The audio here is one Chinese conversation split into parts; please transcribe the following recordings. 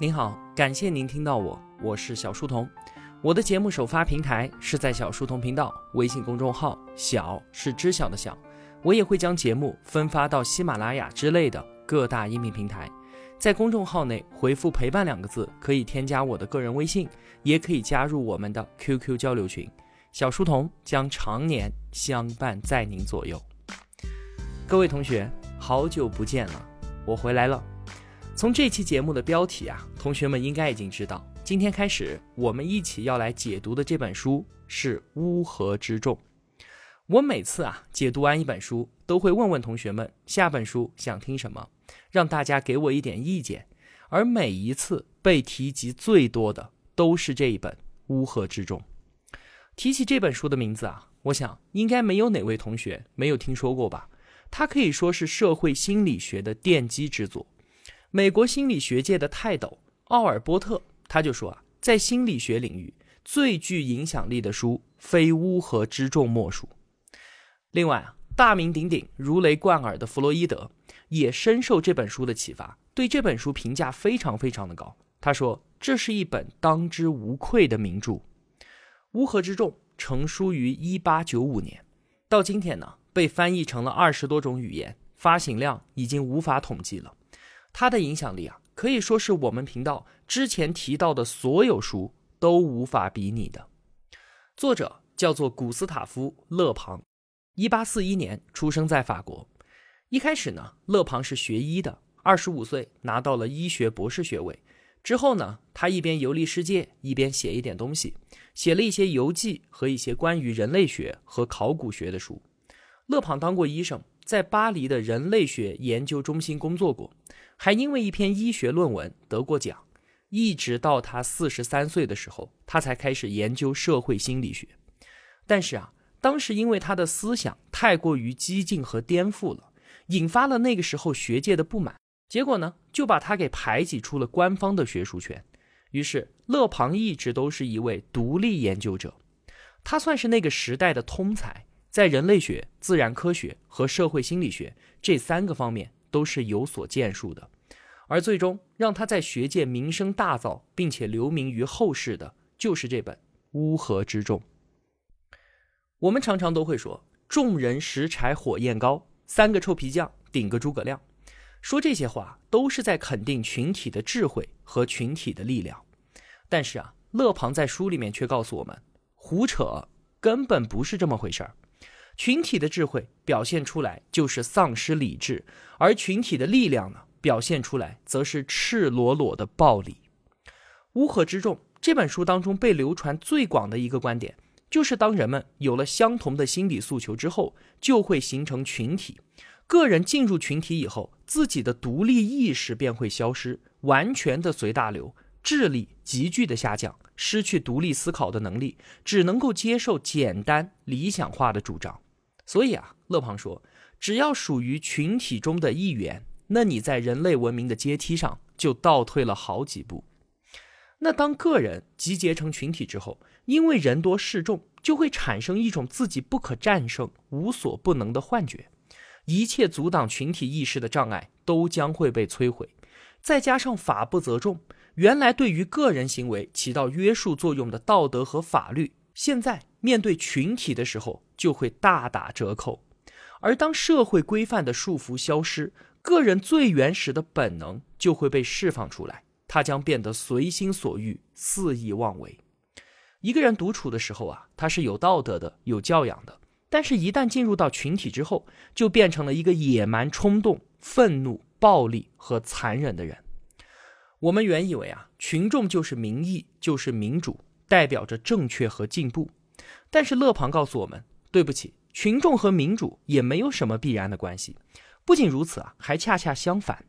您好，感谢您听到我，我是小书童。我的节目首发平台是在小书童频道微信公众号，小是知晓的小。我也会将节目分发到喜马拉雅之类的各大音频平台。在公众号内回复“陪伴”两个字，可以添加我的个人微信，也可以加入我们的 QQ 交流群。小书童将常年相伴在您左右。各位同学，好久不见了，我回来了。从这期节目的标题啊，同学们应该已经知道，今天开始我们一起要来解读的这本书是《乌合之众》。我每次啊解读完一本书，都会问问同学们下本书想听什么，让大家给我一点意见。而每一次被提及最多的都是这一本《乌合之众》。提起这本书的名字啊，我想应该没有哪位同学没有听说过吧？它可以说是社会心理学的奠基之作。美国心理学界的泰斗奥尔波特他就说啊，在心理学领域最具影响力的书，非乌合之众莫属。另外啊，大名鼎鼎、如雷贯耳的弗洛伊德也深受这本书的启发，对这本书评价非常非常的高。他说，这是一本当之无愧的名著。《乌合之众》成书于一八九五年，到今天呢，被翻译成了二十多种语言，发行量已经无法统计了。他的影响力啊，可以说是我们频道之前提到的所有书都无法比拟的。作者叫做古斯塔夫·勒庞，一八四一年出生在法国。一开始呢，勒庞是学医的，二十五岁拿到了医学博士学位。之后呢，他一边游历世界，一边写一点东西，写了一些游记和一些关于人类学和考古学的书。勒庞当过医生，在巴黎的人类学研究中心工作过。还因为一篇医学论文得过奖，一直到他四十三岁的时候，他才开始研究社会心理学。但是啊，当时因为他的思想太过于激进和颠覆了，引发了那个时候学界的不满，结果呢，就把他给排挤出了官方的学术圈。于是，勒庞一直都是一位独立研究者，他算是那个时代的通才，在人类学、自然科学和社会心理学这三个方面。都是有所建树的，而最终让他在学界名声大噪，并且留名于后世的，就是这本《乌合之众》。我们常常都会说“众人拾柴火焰高，三个臭皮匠顶个诸葛亮”，说这些话都是在肯定群体的智慧和群体的力量。但是啊，勒庞在书里面却告诉我们，胡扯，根本不是这么回事儿。群体的智慧表现出来就是丧失理智，而群体的力量呢，表现出来则是赤裸裸的暴力。乌合之众这本书当中被流传最广的一个观点，就是当人们有了相同的心理诉求之后，就会形成群体。个人进入群体以后，自己的独立意识便会消失，完全的随大流，智力急剧的下降，失去独立思考的能力，只能够接受简单理想化的主张。所以啊，勒庞说，只要属于群体中的一员，那你在人类文明的阶梯上就倒退了好几步。那当个人集结成群体之后，因为人多势众，就会产生一种自己不可战胜、无所不能的幻觉，一切阻挡群体意识的障碍都将会被摧毁。再加上法不责众，原来对于个人行为起到约束作用的道德和法律，现在面对群体的时候。就会大打折扣，而当社会规范的束缚消失，个人最原始的本能就会被释放出来，他将变得随心所欲、肆意妄为。一个人独处的时候啊，他是有道德的、有教养的；但是，一旦进入到群体之后，就变成了一个野蛮、冲动、愤怒、暴力和残忍的人。我们原以为啊，群众就是民意，就是民主，代表着正确和进步，但是勒庞告诉我们。对不起，群众和民主也没有什么必然的关系。不仅如此啊，还恰恰相反，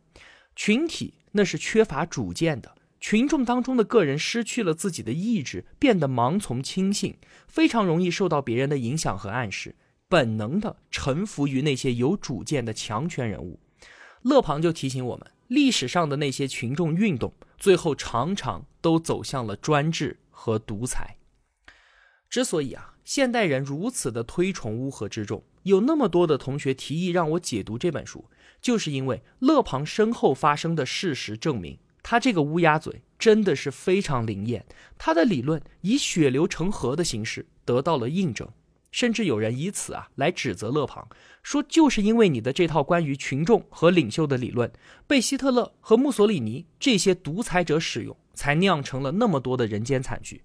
群体那是缺乏主见的。群众当中的个人失去了自己的意志，变得盲从轻信，非常容易受到别人的影响和暗示，本能的臣服于那些有主见的强权人物。勒庞就提醒我们，历史上的那些群众运动，最后常常都走向了专制和独裁。之所以啊。现代人如此的推崇乌合之众，有那么多的同学提议让我解读这本书，就是因为勒庞身后发生的事实证明，他这个乌鸦嘴真的是非常灵验，他的理论以血流成河的形式得到了印证，甚至有人以此啊来指责勒庞，说就是因为你的这套关于群众和领袖的理论被希特勒和墨索里尼这些独裁者使用，才酿成了那么多的人间惨剧。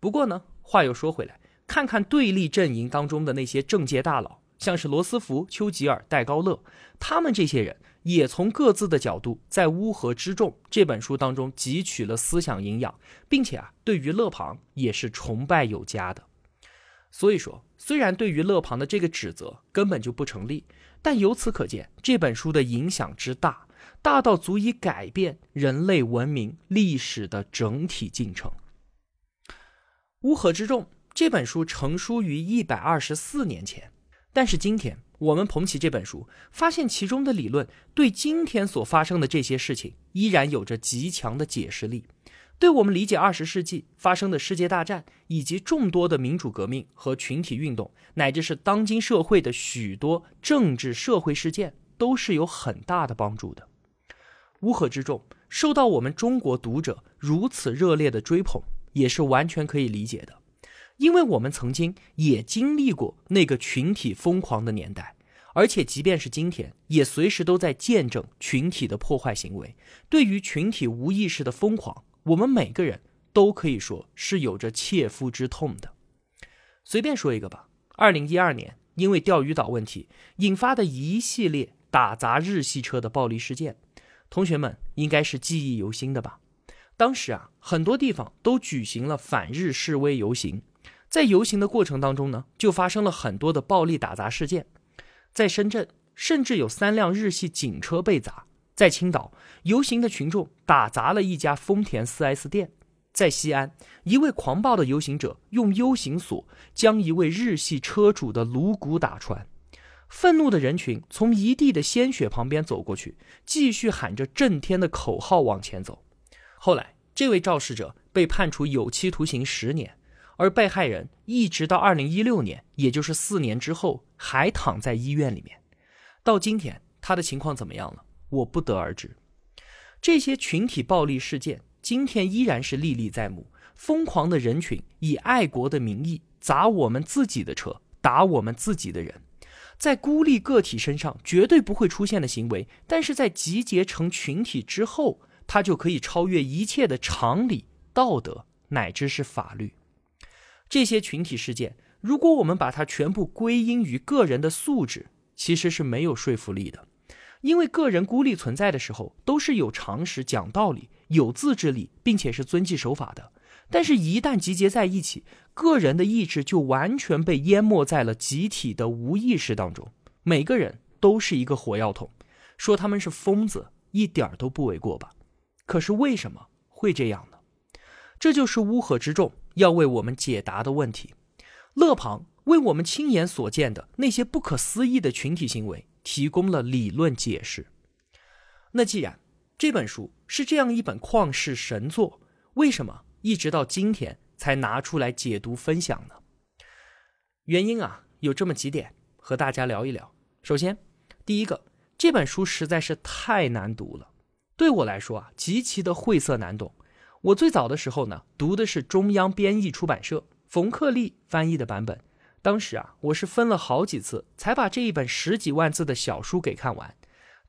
不过呢，话又说回来，看看对立阵营当中的那些政界大佬，像是罗斯福、丘吉尔、戴高乐，他们这些人。也从各自的角度，在《乌合之众》这本书当中汲取了思想营养，并且啊，对于勒庞也是崇拜有加的。所以说，虽然对于勒庞的这个指责根本就不成立，但由此可见这本书的影响之大，大到足以改变人类文明历史的整体进程。《乌合之众》这本书成书于一百二十四年前，但是今天。我们捧起这本书，发现其中的理论对今天所发生的这些事情依然有着极强的解释力，对我们理解二十世纪发生的世界大战以及众多的民主革命和群体运动，乃至是当今社会的许多政治社会事件，都是有很大的帮助的。乌合之众受到我们中国读者如此热烈的追捧，也是完全可以理解的。因为我们曾经也经历过那个群体疯狂的年代，而且即便是今天，也随时都在见证群体的破坏行为。对于群体无意识的疯狂，我们每个人都可以说是有着切肤之痛的。随便说一个吧，二零一二年因为钓鱼岛问题引发的一系列打砸日系车的暴力事件，同学们应该是记忆犹新的吧？当时啊，很多地方都举行了反日示威游行。在游行的过程当中呢，就发生了很多的暴力打砸事件。在深圳，甚至有三辆日系警车被砸；在青岛，游行的群众打砸了一家丰田 4S 店；在西安，一位狂暴的游行者用 U 型锁将一位日系车主的颅骨打穿。愤怒的人群从一地的鲜血旁边走过去，继续喊着震天的口号往前走。后来，这位肇事者被判处有期徒刑十年。而被害人一直到二零一六年，也就是四年之后，还躺在医院里面。到今天，他的情况怎么样了？我不得而知。这些群体暴力事件今天依然是历历在目。疯狂的人群以爱国的名义砸我们自己的车，打我们自己的人，在孤立个体身上绝对不会出现的行为，但是在集结成群体之后，它就可以超越一切的常理、道德，乃至是法律。这些群体事件，如果我们把它全部归因于个人的素质，其实是没有说服力的。因为个人孤立存在的时候，都是有常识、讲道理、有自制力，并且是遵纪守法的。但是，一旦集结在一起，个人的意志就完全被淹没在了集体的无意识当中。每个人都是一个火药桶，说他们是疯子，一点都不为过吧？可是为什么会这样呢？这就是乌合之众。要为我们解答的问题，勒庞为我们亲眼所见的那些不可思议的群体行为提供了理论解释。那既然这本书是这样一本旷世神作，为什么一直到今天才拿出来解读分享呢？原因啊，有这么几点和大家聊一聊。首先，第一个，这本书实在是太难读了，对我来说啊，极其的晦涩难懂。我最早的时候呢，读的是中央编译出版社冯克利翻译的版本。当时啊，我是分了好几次才把这一本十几万字的小书给看完。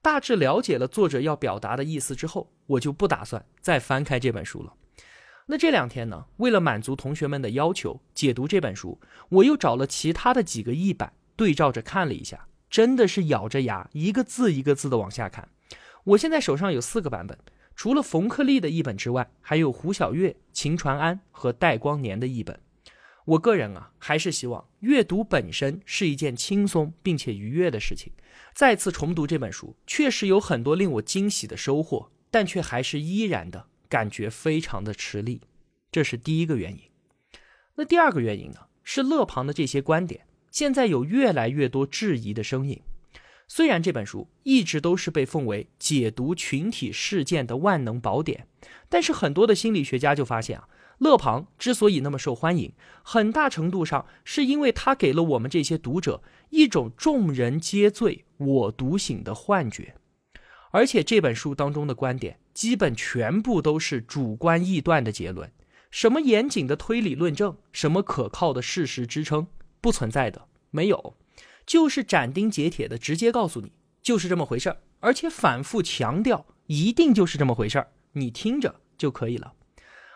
大致了解了作者要表达的意思之后，我就不打算再翻开这本书了。那这两天呢，为了满足同学们的要求，解读这本书，我又找了其他的几个译版对照着看了一下，真的是咬着牙一个字一个字的往下看。我现在手上有四个版本。除了冯克利的译本之外，还有胡小月、秦传安和戴光年的译本。我个人啊，还是希望阅读本身是一件轻松并且愉悦的事情。再次重读这本书，确实有很多令我惊喜的收获，但却还是依然的感觉非常的吃力。这是第一个原因。那第二个原因呢？是勒庞的这些观点，现在有越来越多质疑的声音。虽然这本书一直都是被奉为解读群体事件的万能宝典，但是很多的心理学家就发现啊，勒庞之所以那么受欢迎，很大程度上是因为他给了我们这些读者一种众人皆醉我独醒的幻觉，而且这本书当中的观点基本全部都是主观臆断的结论。什么严谨的推理论证，什么可靠的事实支撑，不存在的，没有，就是斩钉截铁的直接告诉你，就是这么回事儿，而且反复强调，一定就是这么回事儿，你听着就可以了。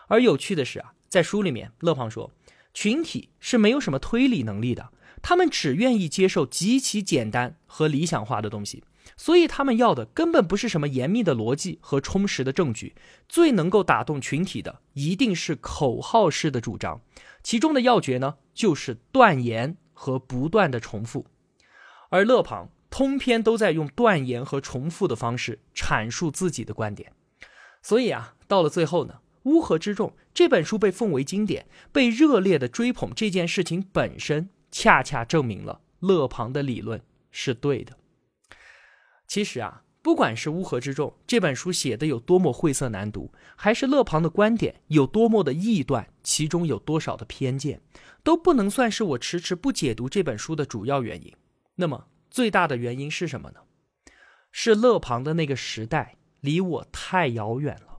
而有趣的是啊，在书里面，勒庞说，群体是没有什么推理能力的，他们只愿意接受极其简单和理想化的东西。所以他们要的根本不是什么严密的逻辑和充实的证据，最能够打动群体的一定是口号式的主张，其中的要诀呢就是断言和不断的重复，而勒庞通篇都在用断言和重复的方式阐述自己的观点。所以啊，到了最后呢，《乌合之众》这本书被奉为经典，被热烈的追捧，这件事情本身恰恰证明了勒庞的理论是对的。其实啊，不管是《乌合之众》这本书写的有多么晦涩难读，还是勒庞的观点有多么的臆断，其中有多少的偏见，都不能算是我迟迟不解读这本书的主要原因。那么，最大的原因是什么呢？是勒庞的那个时代离我太遥远了。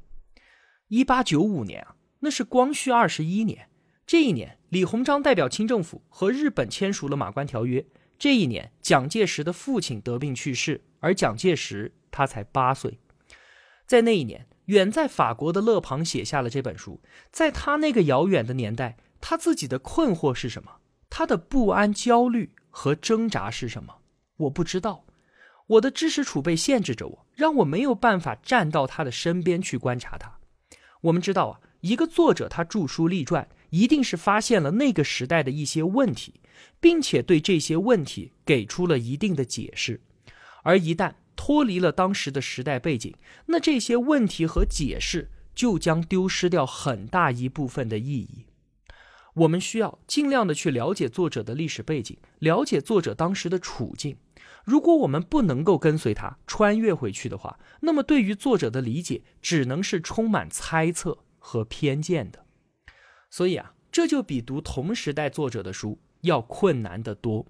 一八九五年啊，那是光绪二十一年。这一年，李鸿章代表清政府和日本签署了《马关条约》。这一年，蒋介石的父亲得病去世。而蒋介石他才八岁，在那一年，远在法国的勒庞写下了这本书。在他那个遥远的年代，他自己的困惑是什么？他的不安、焦虑和挣扎是什么？我不知道。我的知识储备限制着我，让我没有办法站到他的身边去观察他。我们知道啊，一个作者他著书立传，一定是发现了那个时代的一些问题，并且对这些问题给出了一定的解释。而一旦脱离了当时的时代背景，那这些问题和解释就将丢失掉很大一部分的意义。我们需要尽量的去了解作者的历史背景，了解作者当时的处境。如果我们不能够跟随他穿越回去的话，那么对于作者的理解只能是充满猜测和偏见的。所以啊，这就比读同时代作者的书要困难得多。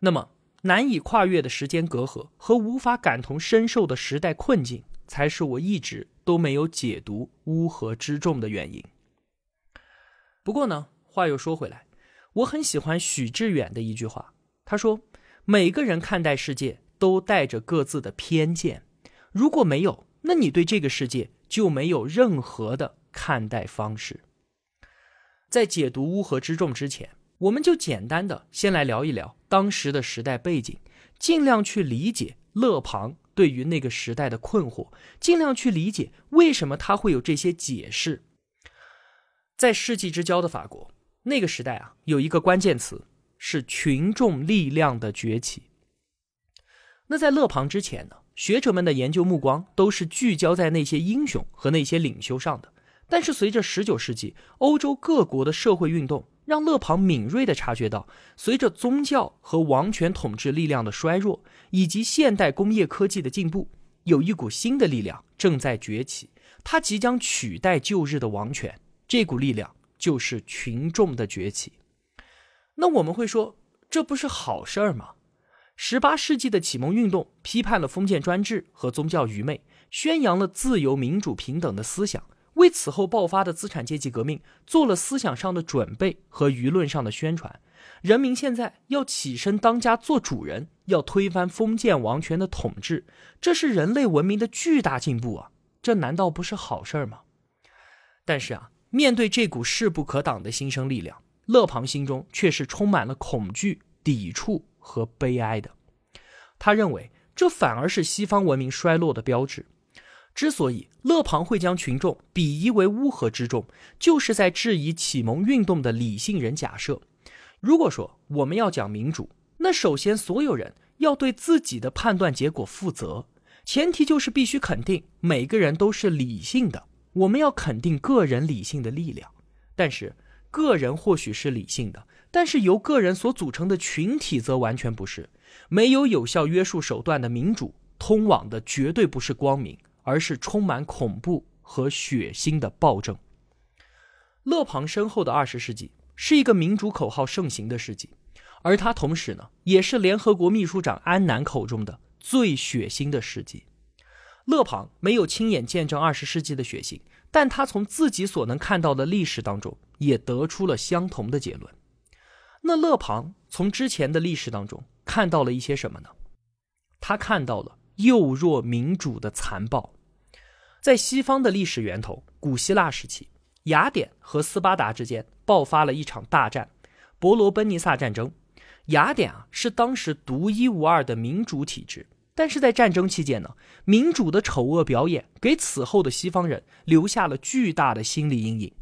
那么。难以跨越的时间隔阂和无法感同身受的时代困境，才是我一直都没有解读《乌合之众》的原因。不过呢，话又说回来，我很喜欢许志远的一句话，他说：“每个人看待世界都带着各自的偏见，如果没有，那你对这个世界就没有任何的看待方式。”在解读《乌合之众》之前。我们就简单的先来聊一聊当时的时代背景，尽量去理解勒庞对于那个时代的困惑，尽量去理解为什么他会有这些解释。在世纪之交的法国，那个时代啊，有一个关键词是群众力量的崛起。那在勒庞之前呢，学者们的研究目光都是聚焦在那些英雄和那些领袖上的。但是随着19世纪欧洲各国的社会运动，让勒庞敏锐地察觉到，随着宗教和王权统治力量的衰弱，以及现代工业科技的进步，有一股新的力量正在崛起，它即将取代旧日的王权。这股力量就是群众的崛起。那我们会说，这不是好事儿吗？十八世纪的启蒙运动批判了封建专制和宗教愚昧，宣扬了自由、民主、平等的思想。为此后爆发的资产阶级革命做了思想上的准备和舆论上的宣传。人民现在要起身当家做主人，要推翻封建王权的统治，这是人类文明的巨大进步啊！这难道不是好事儿吗？但是啊，面对这股势不可挡的新生力量，勒庞心中却是充满了恐惧、抵触和悲哀的。他认为，这反而是西方文明衰落的标志。之所以勒庞会将群众比夷为乌合之众，就是在质疑启蒙运动的理性人假设。如果说我们要讲民主，那首先所有人要对自己的判断结果负责，前提就是必须肯定每个人都是理性的。我们要肯定个人理性的力量，但是个人或许是理性的，但是由个人所组成的群体则完全不是。没有有效约束手段的民主，通往的绝对不是光明。而是充满恐怖和血腥的暴政。勒庞身后的二十世纪是一个民主口号盛行的世纪，而他同时呢，也是联合国秘书长安南口中的最血腥的世纪。勒庞没有亲眼见证二十世纪的血腥，但他从自己所能看到的历史当中，也得出了相同的结论。那勒庞从之前的历史当中看到了一些什么呢？他看到了幼弱民主的残暴。在西方的历史源头，古希腊时期，雅典和斯巴达之间爆发了一场大战——伯罗奔尼撒战争。雅典啊，是当时独一无二的民主体制。但是在战争期间呢，民主的丑恶表演给此后的西方人留下了巨大的心理阴影。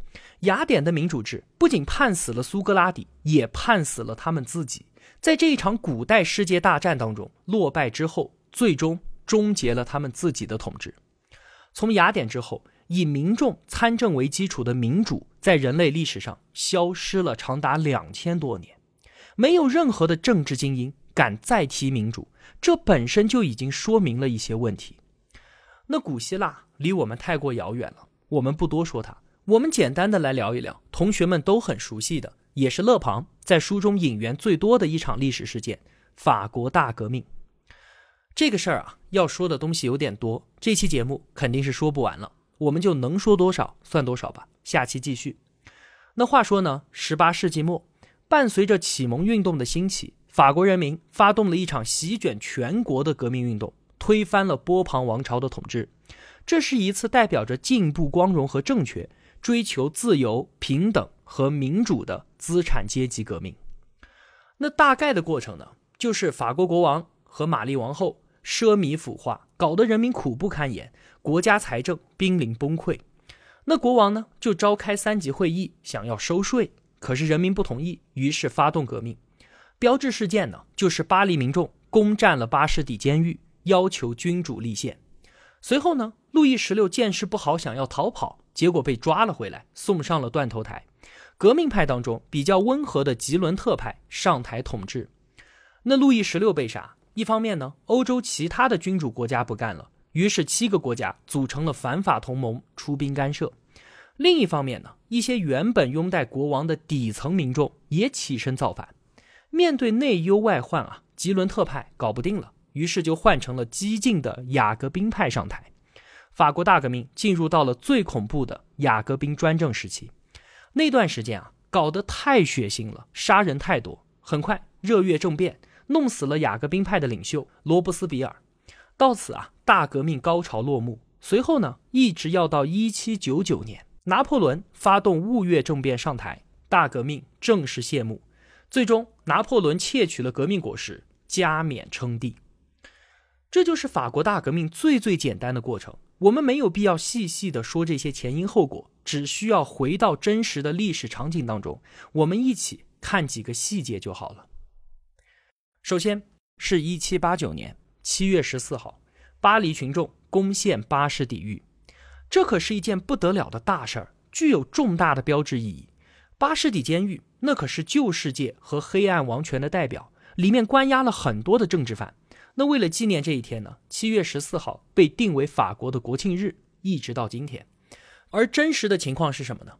雅典的民主制不仅判死了苏格拉底，也判死了他们自己。在这一场古代世界大战当中落败之后，最终终结了他们自己的统治。从雅典之后，以民众参政为基础的民主在人类历史上消失了长达两千多年，没有任何的政治精英敢再提民主。这本身就已经说明了一些问题。那古希腊离我们太过遥远了，我们不多说它。我们简单的来聊一聊同学们都很熟悉的，也是勒庞在书中引援最多的一场历史事件——法国大革命。这个事儿啊，要说的东西有点多，这期节目肯定是说不完了，我们就能说多少算多少吧。下期继续。那话说呢，十八世纪末，伴随着启蒙运动的兴起。法国人民发动了一场席卷全国的革命运动，推翻了波旁王朝的统治。这是一次代表着进步、光荣和正确、追求自由、平等和民主的资产阶级革命。那大概的过程呢，就是法国国王和玛丽王后奢靡腐化，搞得人民苦不堪言，国家财政濒临崩溃。那国王呢，就召开三级会议，想要收税，可是人民不同意，于是发动革命。标志事件呢，就是巴黎民众攻占了巴士底监狱，要求君主立宪。随后呢，路易十六见势不好，想要逃跑，结果被抓了回来，送上了断头台。革命派当中比较温和的吉伦特派上台统治。那路易十六被杀，一方面呢，欧洲其他的君主国家不干了，于是七个国家组成了反法同盟，出兵干涉；另一方面呢，一些原本拥戴国王的底层民众也起身造反。面对内忧外患啊，吉伦特派搞不定了，于是就换成了激进的雅各宾派上台。法国大革命进入到了最恐怖的雅各宾专政时期。那段时间啊，搞得太血腥了，杀人太多。很快，热月政变弄死了雅各宾派的领袖罗伯斯比尔。到此啊，大革命高潮落幕。随后呢，一直要到一七九九年，拿破仑发动雾月政变上台，大革命正式谢幕。最终，拿破仑窃取了革命果实，加冕称帝。这就是法国大革命最最简单的过程。我们没有必要细细的说这些前因后果，只需要回到真实的历史场景当中，我们一起看几个细节就好了。首先是一七八九年七月十四号，巴黎群众攻陷巴士底狱，这可是一件不得了的大事儿，具有重大的标志意义。巴士底监狱。那可是旧世界和黑暗王权的代表，里面关押了很多的政治犯。那为了纪念这一天呢，七月十四号被定为法国的国庆日，一直到今天。而真实的情况是什么呢？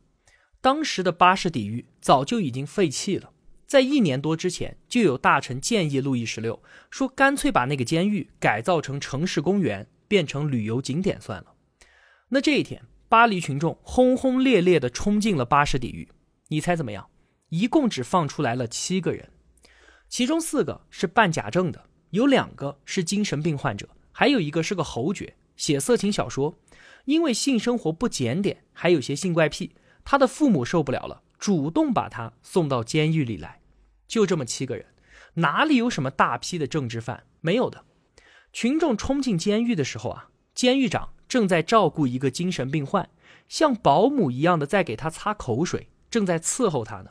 当时的巴士底狱早就已经废弃了，在一年多之前，就有大臣建议路易十六说，干脆把那个监狱改造成城市公园，变成旅游景点算了。那这一天，巴黎群众轰轰烈烈地冲进了巴士底狱，你猜怎么样？一共只放出来了七个人，其中四个是办假证的，有两个是精神病患者，还有一个是个侯爵，写色情小说，因为性生活不检点，还有些性怪癖，他的父母受不了了，主动把他送到监狱里来。就这么七个人，哪里有什么大批的政治犯？没有的。群众冲进监狱的时候啊，监狱长正在照顾一个精神病患，像保姆一样的在给他擦口水，正在伺候他呢。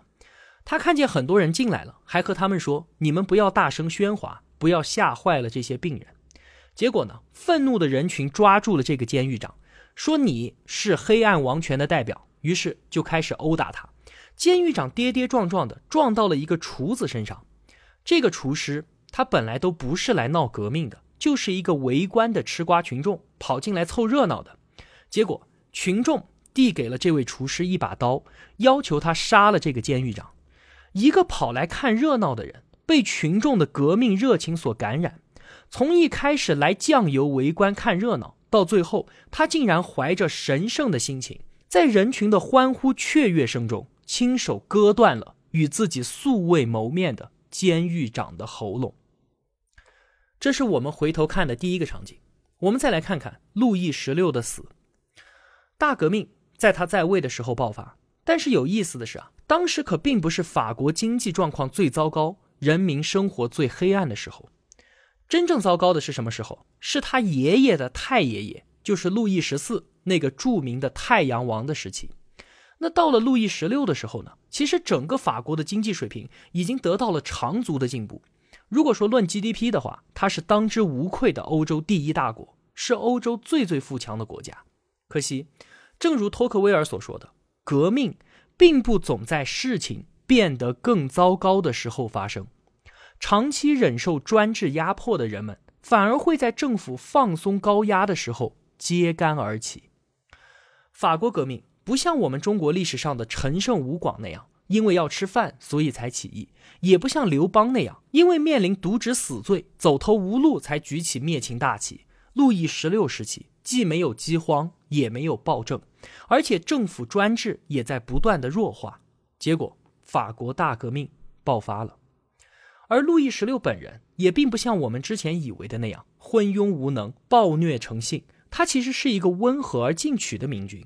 他看见很多人进来了，还和他们说：“你们不要大声喧哗，不要吓坏了这些病人。”结果呢，愤怒的人群抓住了这个监狱长，说：“你是黑暗王权的代表。”于是就开始殴打他。监狱长跌跌撞撞的撞到了一个厨子身上。这个厨师他本来都不是来闹革命的，就是一个围观的吃瓜群众跑进来凑热闹的。结果群众递给了这位厨师一把刀，要求他杀了这个监狱长。一个跑来看热闹的人，被群众的革命热情所感染，从一开始来酱油围观看热闹，到最后，他竟然怀着神圣的心情，在人群的欢呼雀跃声中，亲手割断了与自己素未谋面的监狱长的喉咙。这是我们回头看的第一个场景。我们再来看看路易十六的死。大革命在他在位的时候爆发，但是有意思的是啊，当时可并不是法国经济状况最糟糕、人民生活最黑暗的时候。真正糟糕的是什么时候？是他爷爷的太爷爷，就是路易十四那个著名的太阳王的时期。那到了路易十六的时候呢？其实整个法国的经济水平已经得到了长足的进步。如果说论 GDP 的话，它是当之无愧的欧洲第一大国，是欧洲最最富强的国家。可惜，正如托克维尔所说的，革命并不总在事情变得更糟糕的时候发生。长期忍受专制压迫的人们，反而会在政府放松高压的时候揭竿而起。法国革命不像我们中国历史上的陈胜吴广那样。因为要吃饭，所以才起义；也不像刘邦那样，因为面临渎职死罪，走投无路才举起灭秦大旗。路易十六时期既没有饥荒，也没有暴政，而且政府专制也在不断的弱化。结果，法国大革命爆发了。而路易十六本人也并不像我们之前以为的那样昏庸无能、暴虐成性，他其实是一个温和而进取的明君。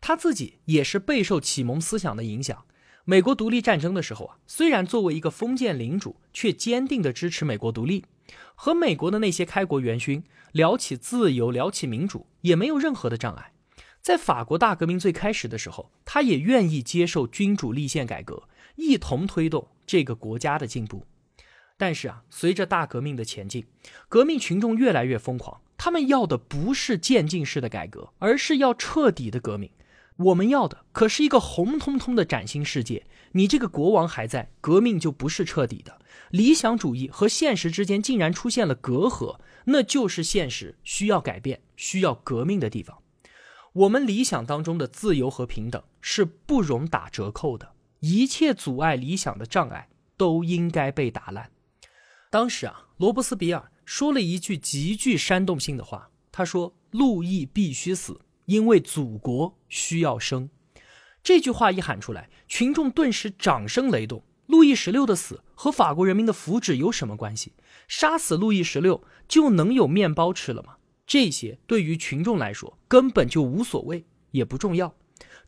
他自己也是备受启蒙思想的影响。美国独立战争的时候啊，虽然作为一个封建领主，却坚定地支持美国独立，和美国的那些开国元勋聊起自由、聊起民主，也没有任何的障碍。在法国大革命最开始的时候，他也愿意接受君主立宪改革，一同推动这个国家的进步。但是啊，随着大革命的前进，革命群众越来越疯狂，他们要的不是渐进式的改革，而是要彻底的革命。我们要的可是一个红彤彤的崭新世界。你这个国王还在，革命就不是彻底的。理想主义和现实之间竟然出现了隔阂，那就是现实需要改变、需要革命的地方。我们理想当中的自由和平等是不容打折扣的，一切阻碍理想的障碍都应该被打烂。当时啊，罗伯斯比尔说了一句极具煽动性的话，他说：“路易必须死。”因为祖国需要生，这句话一喊出来，群众顿时掌声雷动。路易十六的死和法国人民的福祉有什么关系？杀死路易十六就能有面包吃了吗？这些对于群众来说根本就无所谓，也不重要。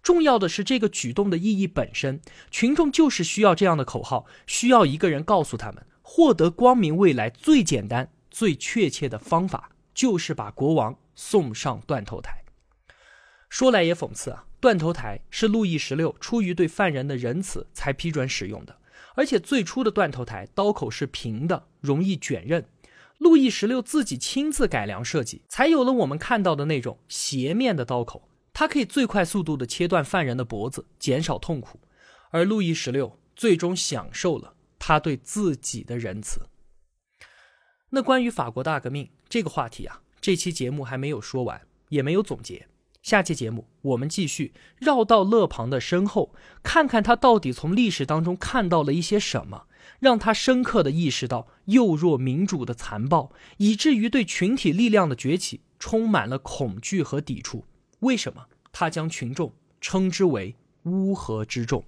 重要的是这个举动的意义本身。群众就是需要这样的口号，需要一个人告诉他们，获得光明未来最简单、最确切的方法，就是把国王送上断头台。说来也讽刺啊，断头台是路易十六出于对犯人的仁慈才批准使用的，而且最初的断头台刀口是平的，容易卷刃。路易十六自己亲自改良设计，才有了我们看到的那种斜面的刀口，它可以最快速度的切断犯人的脖子，减少痛苦。而路易十六最终享受了他对自己的仁慈。那关于法国大革命这个话题啊，这期节目还没有说完，也没有总结。下期节目，我们继续绕到勒庞的身后，看看他到底从历史当中看到了一些什么，让他深刻的意识到幼弱民主的残暴，以至于对群体力量的崛起充满了恐惧和抵触。为什么他将群众称之为乌合之众？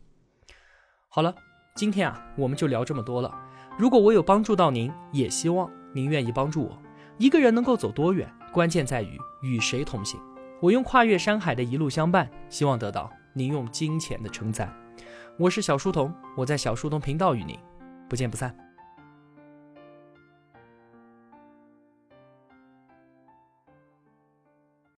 好了，今天啊，我们就聊这么多了。如果我有帮助到您，也希望您愿意帮助我。一个人能够走多远，关键在于与谁同行。我用跨越山海的一路相伴，希望得到您用金钱的称赞。我是小书童，我在小书童频道与您不见不散。